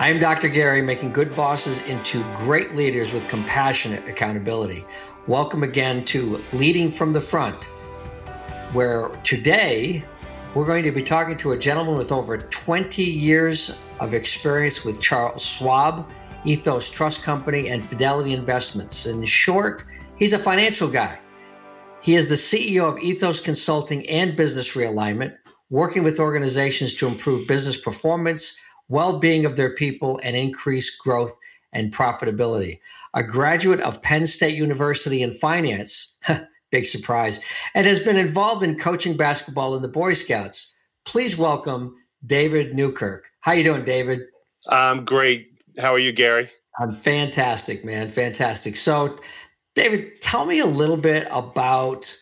I am Dr. Gary, making good bosses into great leaders with compassionate accountability. Welcome again to Leading from the Front, where today we're going to be talking to a gentleman with over 20 years of experience with Charles Schwab, Ethos Trust Company, and Fidelity Investments. In short, he's a financial guy. He is the CEO of Ethos Consulting and Business Realignment, working with organizations to improve business performance well being of their people, and increase growth and profitability. A graduate of Penn State University in finance, big surprise, and has been involved in coaching basketball in the Boy Scouts. Please welcome David Newkirk. How you doing, David? I'm great. How are you, Gary? I'm fantastic, man. Fantastic. So, David, tell me a little bit about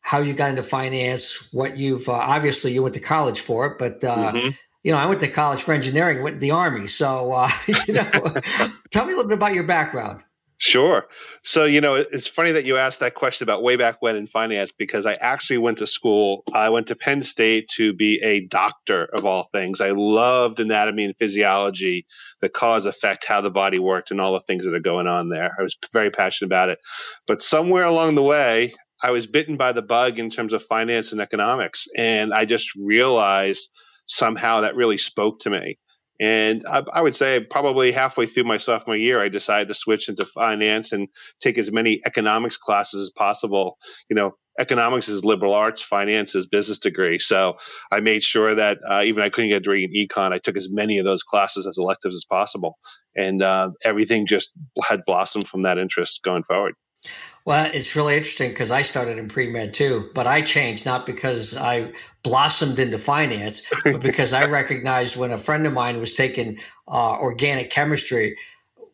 how you got into finance. What you've uh, obviously you went to college for it, but uh, mm-hmm you know, I went to college for engineering, went to the army. So, uh, you know, tell me a little bit about your background. Sure. So, you know, it's funny that you asked that question about way back when in finance because I actually went to school. I went to Penn State to be a doctor of all things. I loved anatomy and physiology, the cause effect, how the body worked, and all the things that are going on there. I was very passionate about it. But somewhere along the way, I was bitten by the bug in terms of finance and economics. And I just realized somehow that really spoke to me. And I, I, would say probably halfway through my sophomore year, I decided to switch into finance and take as many economics classes as possible. You know, economics is liberal arts, finance is business degree. So I made sure that uh, even I couldn't get a degree in econ, I took as many of those classes as electives as possible. And uh, everything just had blossomed from that interest going forward. Well, it's really interesting because I started in pre med too, but I changed not because I blossomed into finance, but because I recognized when a friend of mine was taking uh, organic chemistry,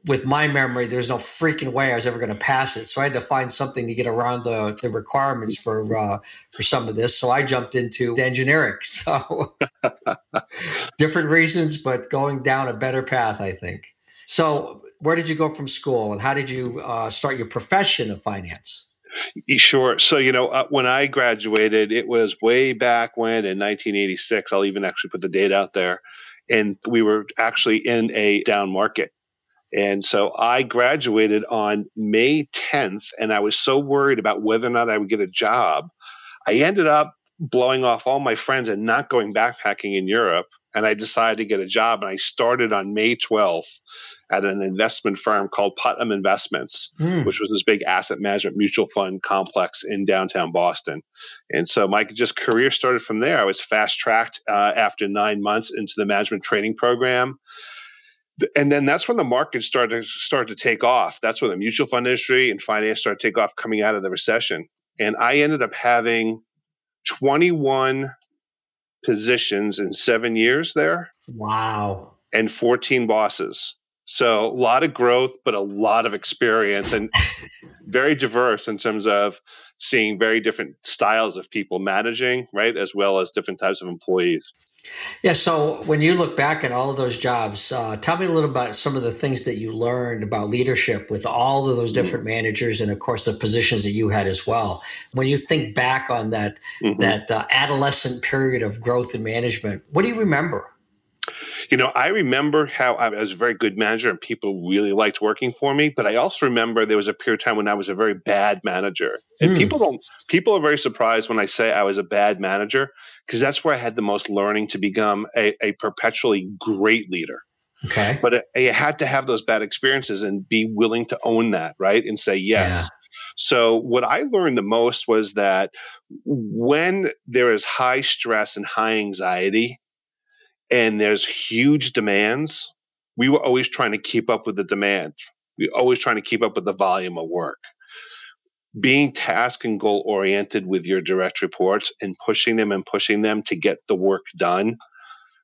with my memory, there's no freaking way I was ever going to pass it. So I had to find something to get around the, the requirements for uh, for some of this. So I jumped into engineering. So different reasons, but going down a better path, I think. So, where did you go from school, and how did you uh, start your profession of finance? Sure. So, you know, uh, when I graduated, it was way back when in 1986. I'll even actually put the date out there. And we were actually in a down market. And so I graduated on May 10th, and I was so worried about whether or not I would get a job. I ended up blowing off all my friends and not going backpacking in Europe and I decided to get a job. And I started on May 12th at an investment firm called Putnam Investments, mm. which was this big asset management mutual fund complex in downtown Boston. And so my just career started from there. I was fast tracked uh, after nine months into the management training program. And then that's when the market started started to take off. That's when the mutual fund industry and finance started to take off coming out of the recession. And I ended up having 21 positions in seven years there. Wow. And 14 bosses. So a lot of growth, but a lot of experience and very diverse in terms of seeing very different styles of people managing, right? As well as different types of employees. Yeah. So when you look back at all of those jobs, uh, tell me a little about some of the things that you learned about leadership with all of those different mm-hmm. managers, and of course the positions that you had as well. When you think back on that mm-hmm. that uh, adolescent period of growth and management, what do you remember? You know, I remember how I was a very good manager and people really liked working for me. But I also remember there was a period of time when I was a very bad manager. And mm. people don't, people are very surprised when I say I was a bad manager because that's where I had the most learning to become a, a perpetually great leader. Okay. But you had to have those bad experiences and be willing to own that, right? And say yes. Yeah. So, what I learned the most was that when there is high stress and high anxiety, and there's huge demands, we were always trying to keep up with the demand. We were always trying to keep up with the volume of work. Being task and goal oriented with your direct reports and pushing them and pushing them to get the work done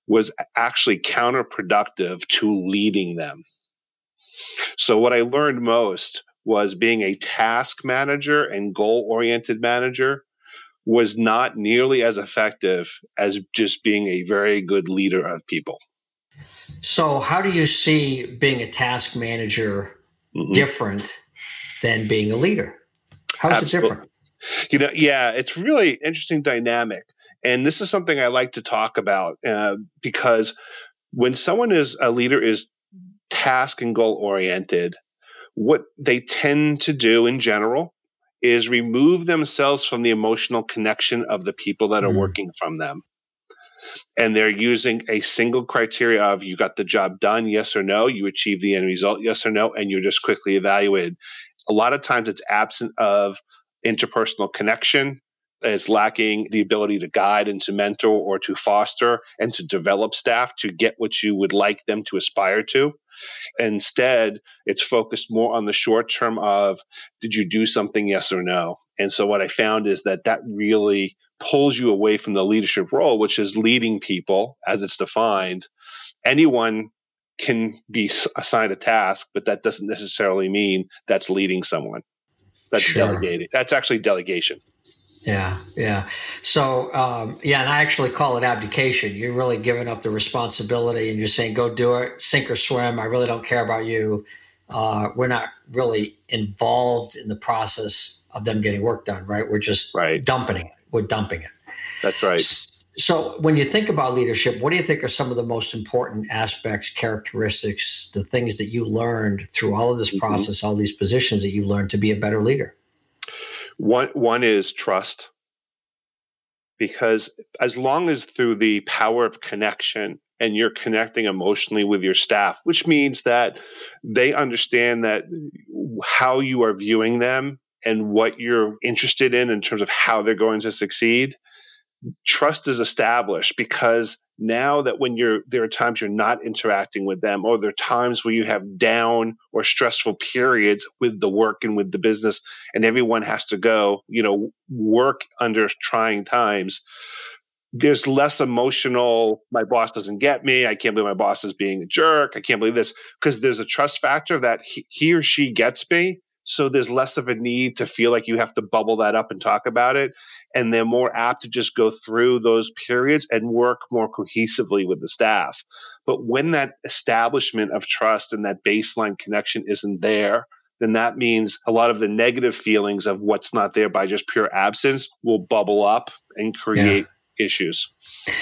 was actually counterproductive to leading them. So, what I learned most was being a task manager and goal oriented manager was not nearly as effective as just being a very good leader of people. So, how do you see being a task manager mm-hmm. different than being a leader? How is Absolutely. it different? You know, yeah, it's really interesting dynamic, and this is something I like to talk about uh, because when someone is a leader is task and goal oriented, what they tend to do in general is remove themselves from the emotional connection of the people that are mm. working from them. And they're using a single criteria of you got the job done, yes or no, you achieve the end result, yes or no, and you're just quickly evaluated. A lot of times it's absent of interpersonal connection. It's lacking the ability to guide and to mentor or to foster and to develop staff to get what you would like them to aspire to. Instead, it's focused more on the short term of did you do something, yes or no? And so what I found is that that really pulls you away from the leadership role, which is leading people as it's defined. Anyone can be assigned a task, but that doesn't necessarily mean that's leading someone. That's sure. delegating. That's actually delegation. Yeah, yeah. So, um, yeah, and I actually call it abdication. You're really giving up the responsibility and you're saying, go do it, sink or swim. I really don't care about you. Uh, we're not really involved in the process of them getting work done, right? We're just right. dumping it. We're dumping it. That's right. So, when you think about leadership, what do you think are some of the most important aspects, characteristics, the things that you learned through all of this mm-hmm. process, all these positions that you learned to be a better leader? One one is trust. Because as long as through the power of connection and you're connecting emotionally with your staff, which means that they understand that how you are viewing them and what you're interested in in terms of how they're going to succeed, trust is established because now that when you're there are times you're not interacting with them or there are times where you have down or stressful periods with the work and with the business and everyone has to go you know work under trying times there's less emotional my boss doesn't get me. I can't believe my boss is being a jerk. I can't believe this. Because there's a trust factor that he, he or she gets me so there's less of a need to feel like you have to bubble that up and talk about it. And they're more apt to just go through those periods and work more cohesively with the staff. But when that establishment of trust and that baseline connection isn't there, then that means a lot of the negative feelings of what's not there by just pure absence will bubble up and create yeah. issues.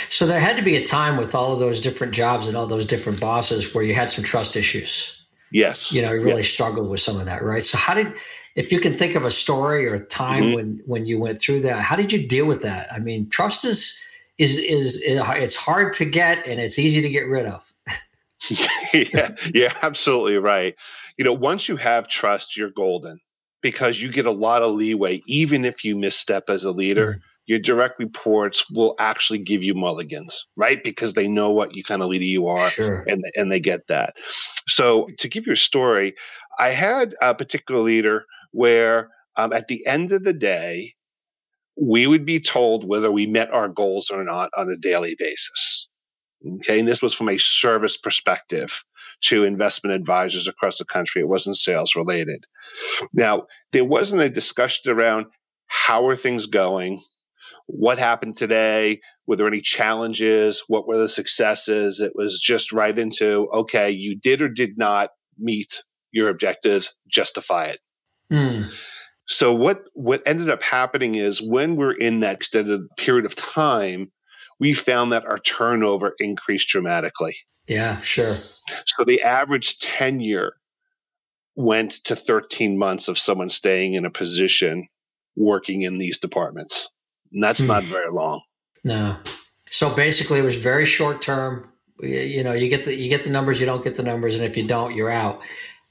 So there had to be a time with all of those different jobs and all those different bosses where you had some trust issues. Yes. You know, you really yes. struggled with some of that, right? So how did if you can think of a story or a time mm-hmm. when when you went through that, how did you deal with that? I mean, trust is is is, is it's hard to get and it's easy to get rid of. yeah, yeah, absolutely right. You know, once you have trust, you're golden because you get a lot of leeway, even if you misstep as a leader. Mm-hmm your direct reports will actually give you mulligans, right? Because they know what you kind of leader you are sure. and, and they get that. So, to give you a story, I had a particular leader where um, at the end of the day, we would be told whether we met our goals or not on a daily basis. Okay. And this was from a service perspective to investment advisors across the country. It wasn't sales related. Now, there wasn't a discussion around how are things going? What happened today? Were there any challenges? What were the successes? It was just right into, okay, you did or did not meet your objectives, justify it. Mm. So what what ended up happening is when we're in that extended period of time, we found that our turnover increased dramatically. Yeah, sure. So the average tenure went to 13 months of someone staying in a position working in these departments. And that's not hmm. very long. No. So basically, it was very short term. You know, you get the you get the numbers, you don't get the numbers, and if you don't, you're out.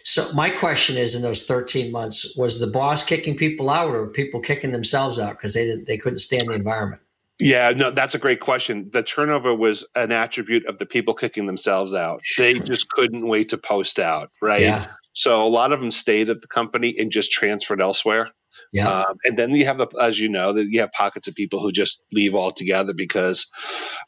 So my question is, in those 13 months, was the boss kicking people out, or people kicking themselves out because they didn't they couldn't stand the environment? Yeah, no, that's a great question. The turnover was an attribute of the people kicking themselves out. They just couldn't wait to post out, right? Yeah. So a lot of them stayed at the company and just transferred elsewhere. Yeah. Um, and then you have the, as you know, that you have pockets of people who just leave altogether because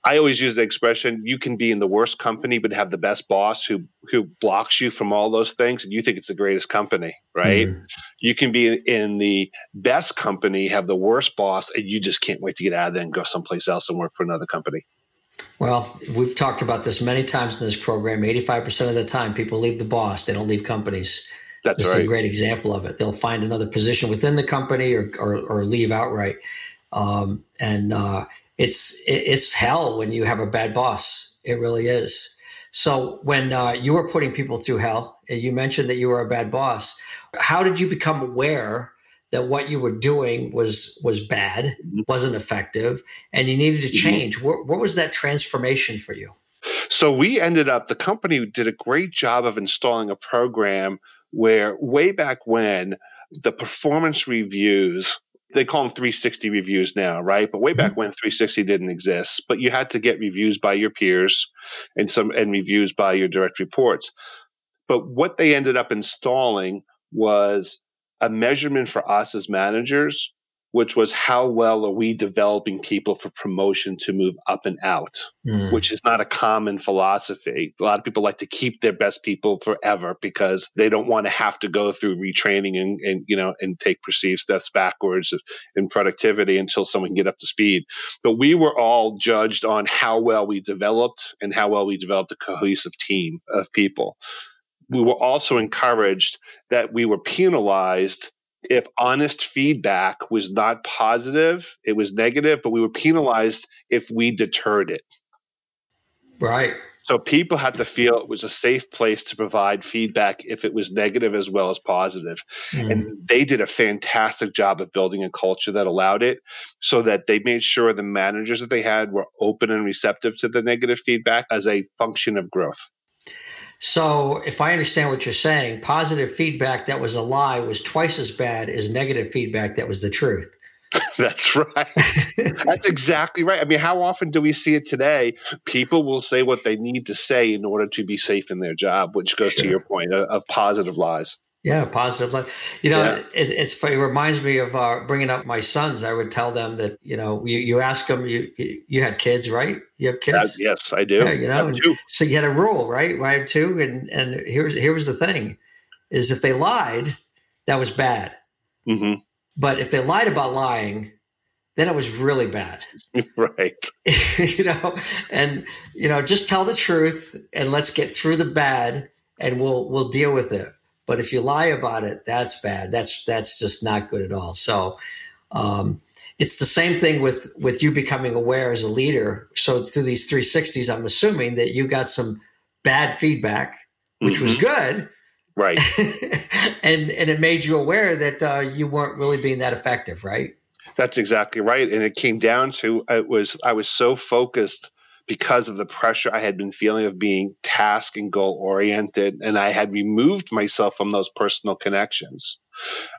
I always use the expression: you can be in the worst company but have the best boss who who blocks you from all those things, and you think it's the greatest company, right? Mm. You can be in the best company, have the worst boss, and you just can't wait to get out of there and go someplace else and work for another company. Well, we've talked about this many times in this program. 85% of the time, people leave the boss, they don't leave companies. That's this right. is a great example of it. They'll find another position within the company or, or, or leave outright. Um, and uh, it's it's hell when you have a bad boss. It really is. So when uh, you were putting people through hell, you mentioned that you were a bad boss. How did you become aware that what you were doing was was bad, mm-hmm. wasn't effective, and you needed to mm-hmm. change? What, what was that transformation for you? So we ended up. The company did a great job of installing a program where way back when the performance reviews they call them 360 reviews now, right? But way back mm-hmm. when 360 didn't exist, but you had to get reviews by your peers and some and reviews by your direct reports. But what they ended up installing was a measurement for us as managers which was how well are we developing people for promotion to move up and out, mm. which is not a common philosophy. A lot of people like to keep their best people forever because they don't want to have to go through retraining and, and you know and take perceived steps backwards in productivity until someone can get up to speed. But we were all judged on how well we developed and how well we developed a cohesive team of people. We were also encouraged that we were penalized if honest feedback was not positive, it was negative, but we were penalized if we deterred it. Right. So people had to feel it was a safe place to provide feedback if it was negative as well as positive. Mm. And they did a fantastic job of building a culture that allowed it so that they made sure the managers that they had were open and receptive to the negative feedback as a function of growth. So, if I understand what you're saying, positive feedback that was a lie was twice as bad as negative feedback that was the truth. That's right. That's exactly right. I mean, how often do we see it today? People will say what they need to say in order to be safe in their job, which goes sure. to your point of, of positive lies. Yeah, positive life. You know, yeah. it, it's it reminds me of uh, bringing up my sons. I would tell them that you know you, you ask them you you had kids right? You have kids? yes, I do. Yeah, you know, so you had a rule, right? I have two, and and here's here was the thing: is if they lied, that was bad. Mm-hmm. But if they lied about lying, then it was really bad. right. you know, and you know, just tell the truth and let's get through the bad, and we'll we'll deal with it but if you lie about it, that's bad. That's that's just not good at all. So um, it's the same thing with with you becoming aware as a leader. So through these 360s, I'm assuming that you got some bad feedback, which mm-hmm. was good, right? and and it made you aware that uh, you weren't really being that effective, right? That's exactly right. And it came down to it was I was so focused because of the pressure I had been feeling of being task and goal oriented, and I had removed myself from those personal connections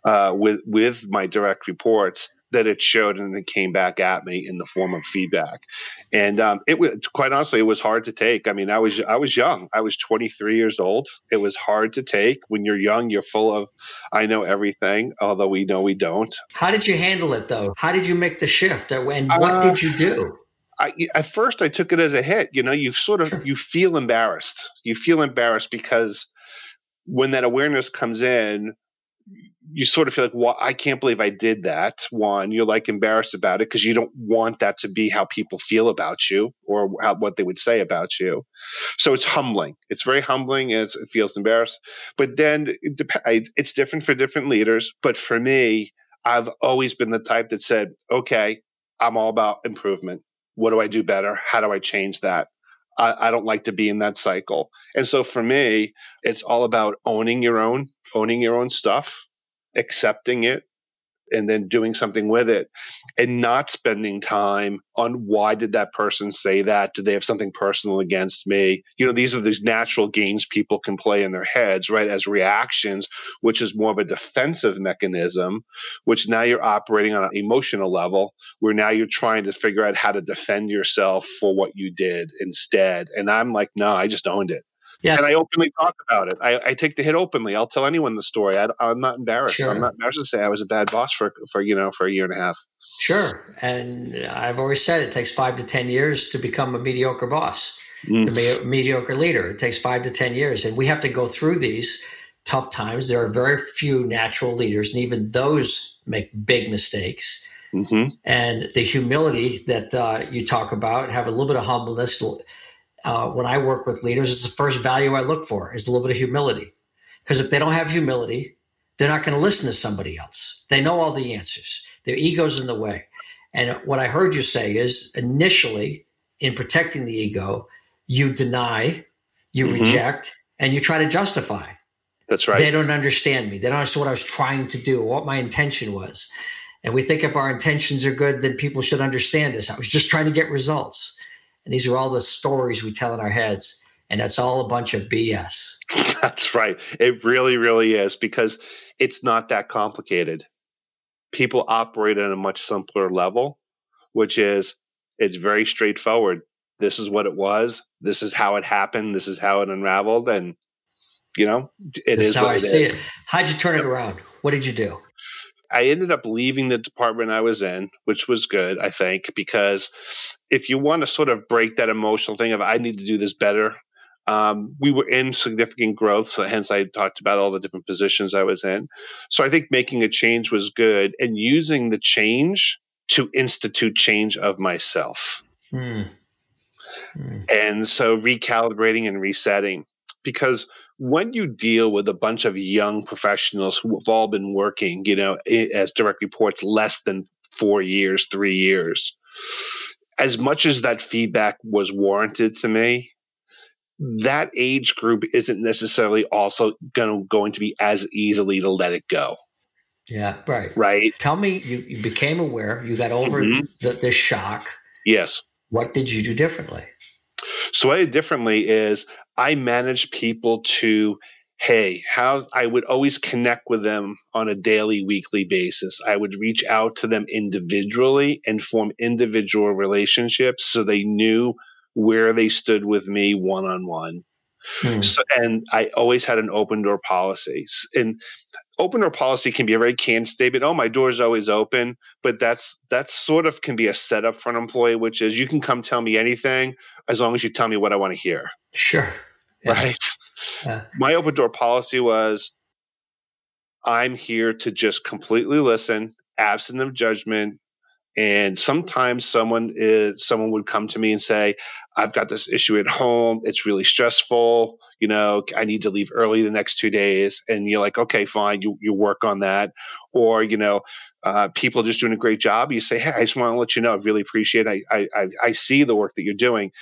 uh, with with my direct reports. That it showed and it came back at me in the form of feedback, and um, it was quite honestly it was hard to take. I mean, I was I was young. I was 23 years old. It was hard to take when you're young. You're full of I know everything, although we know we don't. How did you handle it though? How did you make the shift, and what uh, did you do? I, at first I took it as a hit. You know, you sort of you feel embarrassed. You feel embarrassed because when that awareness comes in, you sort of feel like, well, I can't believe I did that. One, you're like embarrassed about it because you don't want that to be how people feel about you or how, what they would say about you. So it's humbling. It's very humbling and it feels embarrassed. But then it, it's different for different leaders. But for me, I've always been the type that said, okay, I'm all about improvement what do I do better? How do I change that? I, I, don't like to be in that cycle. And so for me, it's all about owning your own, owning your own stuff, accepting it, and then doing something with it and not spending time on why did that person say that? Do they have something personal against me? You know these are these natural games people can play in their heads right as reactions which is more of a defensive mechanism which now you're operating on an emotional level where now you're trying to figure out how to defend yourself for what you did instead. And i'm like no i just owned it Yeah. And I openly talk about it. I, I, take the hit openly. I'll tell anyone the story. I, am not embarrassed. Sure. I'm not embarrassed to say I was a bad boss for, for, you know, for a year and a half. Sure. And I've always said it takes five to 10 years to become a mediocre boss, mm. to be a mediocre leader. It takes five to 10 years. And we have to go through these tough times. There are very few natural leaders, and even those make big mistakes. Mm-hmm. And the humility that uh, you talk about, have a little bit of humbleness uh, when I work with leaders, it's the first value I look for is a little bit of humility. Because if they don't have humility, they're not going to listen to somebody else. They know all the answers. Their ego's in the way. And what I heard you say is initially, in protecting the ego, you deny, you mm-hmm. reject, and you try to justify. That's right. They don't understand me. They don't understand what I was trying to do, what my intention was. And we think if our intentions are good, then people should understand us. I was just trying to get results. And these are all the stories we tell in our heads. And that's all a bunch of BS. That's right. It really, really is because it's not that complicated. People operate at a much simpler level, which is it's very straightforward. This is what it was. This is how it happened. This is how it unraveled. And, you know, it That's is how I see it. How'd you turn it around? What did you do? I ended up leaving the department I was in, which was good, I think, because if you want to sort of break that emotional thing of I need to do this better, um, we were in significant growth. So hence I talked about all the different positions I was in. So I think making a change was good and using the change to institute change of myself. Hmm. Hmm. And so recalibrating and resetting because when you deal with a bunch of young professionals who have all been working, you know, as direct reports less than four years, three years, as much as that feedback was warranted to me, that age group isn't necessarily also gonna, going to be as easily to let it go. Yeah, right. Right. Tell me, you, you became aware, you got over mm-hmm. the, the shock. Yes. What did you do differently? So what I did differently is I managed people to hey, how I would always connect with them on a daily, weekly basis. I would reach out to them individually and form individual relationships so they knew where they stood with me one on one. So, and I always had an open door policy. And open door policy can be a very canned statement. Oh, my door is always open, but that's that's sort of can be a setup for an employee, which is you can come tell me anything as long as you tell me what I want to hear. Sure. Yeah. Right. My open door policy was I'm here to just completely listen, absent of judgment, and sometimes someone is someone would come to me and say, I've got this issue at home. It's really stressful. You know, I need to leave early the next two days. And you're like, okay, fine. You, you work on that. Or, you know, uh, people are just doing a great job. You say, hey, I just want to let you know, I really appreciate it. I, I, I see the work that you're doing.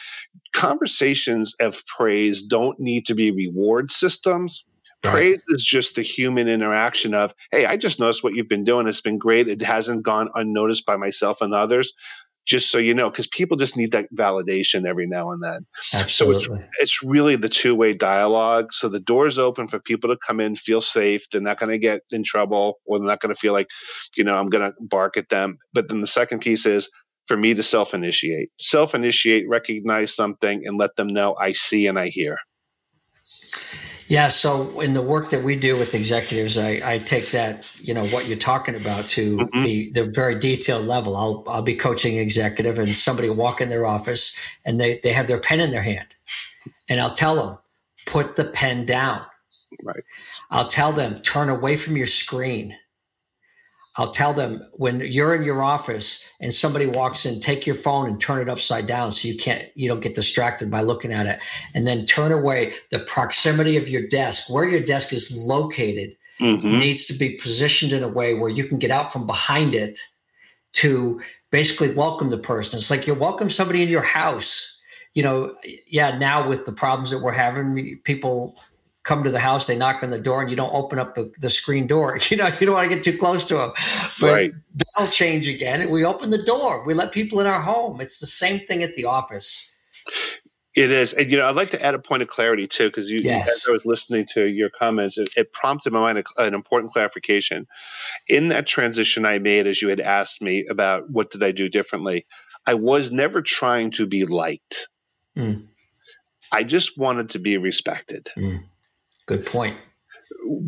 Conversations of praise don't need to be reward systems Praise is just the human interaction of, hey, I just noticed what you've been doing. It's been great. It hasn't gone unnoticed by myself and others. Just so you know, because people just need that validation every now and then. Absolutely. So it's, it's really the two way dialogue. So the door's open for people to come in, feel safe. They're not going to get in trouble or they're not going to feel like, you know, I'm going to bark at them. But then the second piece is for me to self initiate. Self initiate, recognize something, and let them know I see and I hear. Yeah. So in the work that we do with executives, I, I take that, you know, what you're talking about to mm-hmm. the, the very detailed level. I'll, I'll be coaching executive and somebody walk in their office and they, they have their pen in their hand and I'll tell them, put the pen down. Right. I'll tell them, turn away from your screen. I'll tell them when you're in your office and somebody walks in, take your phone and turn it upside down so you can't, you don't get distracted by looking at it. And then turn away the proximity of your desk, where your desk is located, mm-hmm. needs to be positioned in a way where you can get out from behind it to basically welcome the person. It's like you welcome somebody in your house. You know, yeah, now with the problems that we're having, people come to the house, they knock on the door, and you don't open up the, the screen door. You know, you don't want to get too close to them. But right. that'll change again. We open the door. We let people in our home. It's the same thing at the office. It is, and you know, I'd like to add a point of clarity too, because you, yes. as I was listening to your comments, it, it prompted my mind a, an important clarification. In that transition I made, as you had asked me about what did I do differently, I was never trying to be liked. Mm. I just wanted to be respected. Mm. Good point.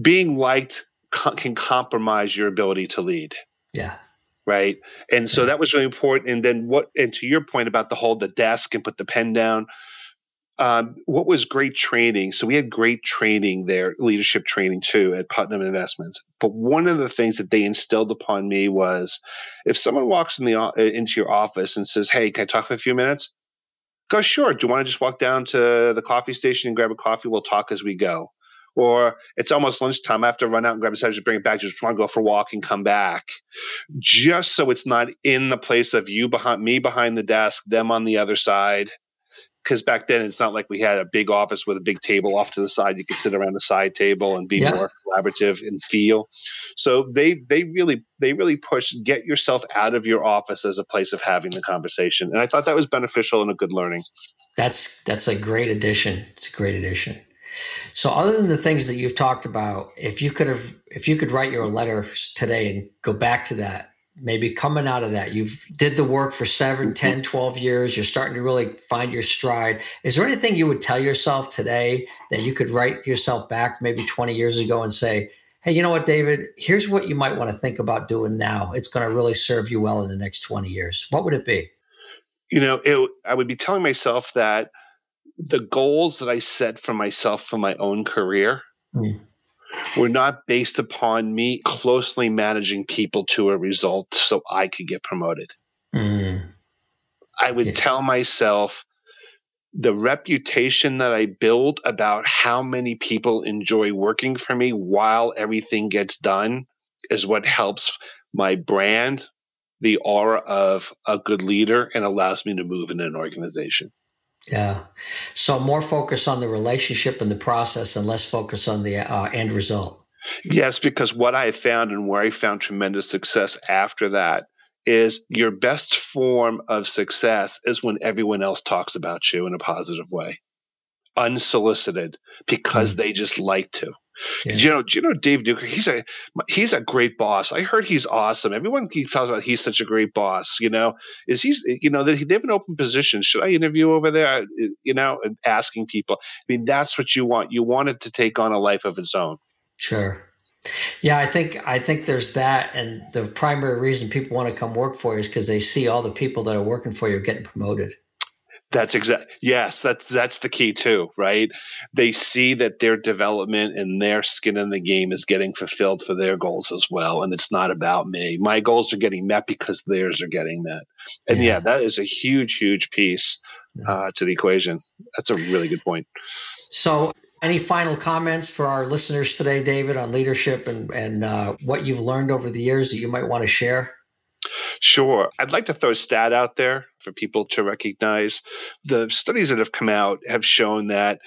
Being liked can compromise your ability to lead. Yeah. Right. And so yeah. that was really important. And then what, and to your point about the hold the desk and put the pen down, um, what was great training? So we had great training there, leadership training too at Putnam Investments. But one of the things that they instilled upon me was, if someone walks in the uh, into your office and says, "Hey, can I talk for a few minutes?" Go, sure. Do you want to just walk down to the coffee station and grab a coffee? We'll talk as we go. Or it's almost lunchtime. I have to run out and grab a sandwich, bring it back. Just want to go for a walk and come back, just so it's not in the place of you behind me behind the desk, them on the other side because back then it's not like we had a big office with a big table off to the side. You could sit around the side table and be yeah. more collaborative and feel. So they they really they really push get yourself out of your office as a place of having the conversation, and I thought that was beneficial and a good learning. That's that's a great addition. It's a great addition. So, other than the things that you've talked about, if you could have, if you could write your letter today and go back to that, maybe coming out of that you've did the work for 7 mm-hmm. 10 12 years you're starting to really find your stride. Is there anything you would tell yourself today that you could write yourself back maybe 20 years ago and say hey you know what david? Here's what you might want to think about doing now. It's going to really serve you well in the next 20 years. What would it be? You know it, i would be telling myself that the goals that i set for myself for my own career mm were not based upon me closely managing people to a result so I could get promoted. Mm. I would yeah. tell myself the reputation that I build about how many people enjoy working for me while everything gets done is what helps my brand, the aura of a good leader, and allows me to move in an organization. Yeah. So more focus on the relationship and the process and less focus on the uh, end result. Yes, because what I found and where I found tremendous success after that is your best form of success is when everyone else talks about you in a positive way, unsolicited, because mm. they just like to. Yeah. You know, do you know Dave Duker? He's a he's a great boss. I heard he's awesome. Everyone keeps talking about he's such a great boss. You know, is he's you know they have an open position. Should I interview over there? You know, and asking people. I mean, that's what you want. You want it to take on a life of its own. Sure. Yeah, I think I think there's that, and the primary reason people want to come work for you is because they see all the people that are working for you getting promoted. That's exact. Yes, that's that's the key too, right? They see that their development and their skin in the game is getting fulfilled for their goals as well, and it's not about me. My goals are getting met because theirs are getting met, and yeah, yeah that is a huge, huge piece uh, to the equation. That's a really good point. So, any final comments for our listeners today, David, on leadership and and uh, what you've learned over the years that you might want to share? Sure. I'd like to throw a stat out there for people to recognize. The studies that have come out have shown that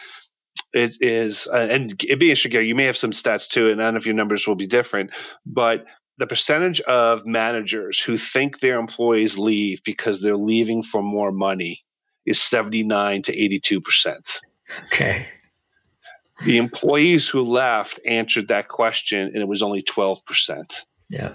it is, uh, and it'd be interesting, you may have some stats too, and none of your numbers will be different, but the percentage of managers who think their employees leave because they're leaving for more money is 79 to 82%. Okay. The employees who left answered that question, and it was only 12%. Yeah.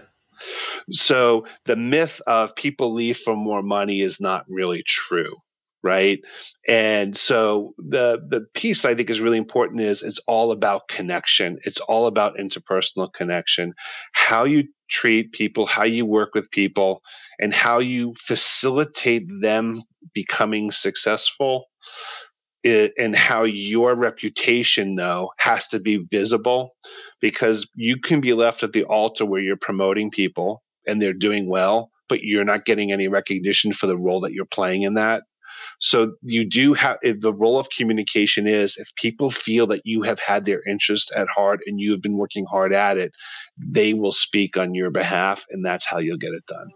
So the myth of people leave for more money is not really true right? And so the the piece i think is really important is it's all about connection. It's all about interpersonal connection. How you treat people how you work with people and how you facilitate them becoming successful it, and how your reputation though has to be visible because you can be left at the altar where you're promoting people and they're doing well but you're not getting any recognition for the role that you're playing in that. So you do have the role of communication is if people feel that you have had their interest at heart and you have been working hard at it they will speak on your behalf and that's how you'll get it done.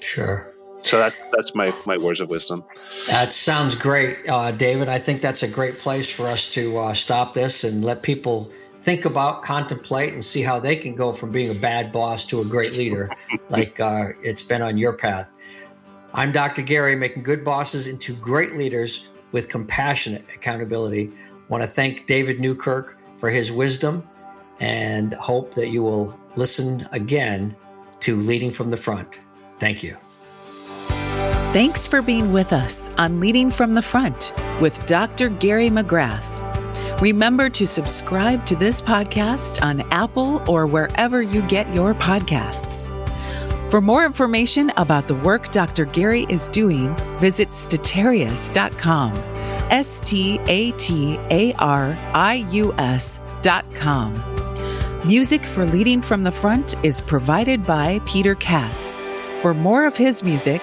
Sure so that's that's my my words of wisdom. That sounds great, uh, David. I think that's a great place for us to uh, stop this and let people think about, contemplate, and see how they can go from being a bad boss to a great leader, like uh, it's been on your path. I'm Dr. Gary, making good bosses into great leaders with compassionate accountability. I want to thank David Newkirk for his wisdom and hope that you will listen again to Leading from the Front. Thank you. Thanks for being with us on Leading from the Front. with Dr. Gary McGrath. Remember to subscribe to this podcast on Apple or wherever you get your podcasts. For more information about the work Dr. Gary is doing, visit statarius.com. S T A T A R I U S.com. Music for Leading from the Front is provided by Peter Katz. For more of his music,